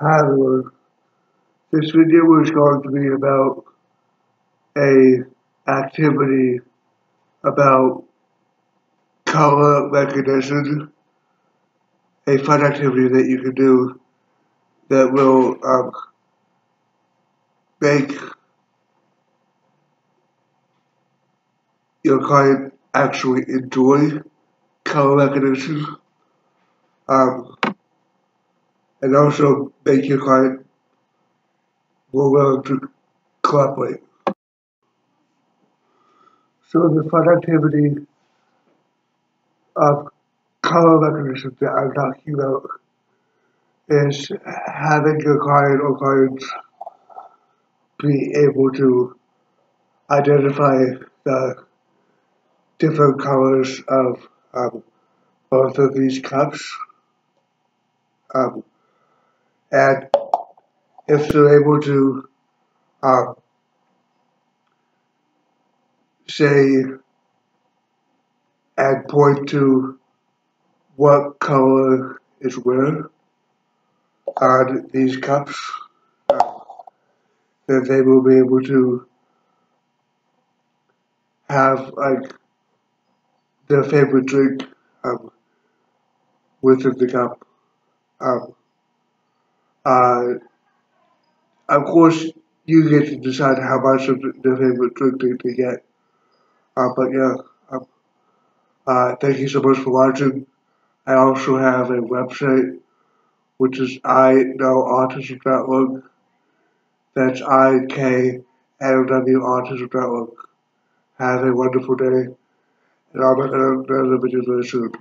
Hi everyone. This video is going to be about a activity about color recognition, a fun activity that you can do that will um, make your client actually enjoy color recognition um, and also make your client more willing to cooperate. So the fun activity of color recognition that I'm talking about is having your client or clients be able to identify the different colors of um, both of these cups. Um, and if they're able to um, say and point to what color is where on these cups, uh, then they will be able to have like their favorite drink um, within the cup. Um, of course, you get to decide how much of their favorite drink they, they get. Uh, but yeah, um, uh, thank you so much for watching. I also have a website, which is I know autism.org. That's I K O W autism.org. Have a wonderful day, and I'll make another video very soon.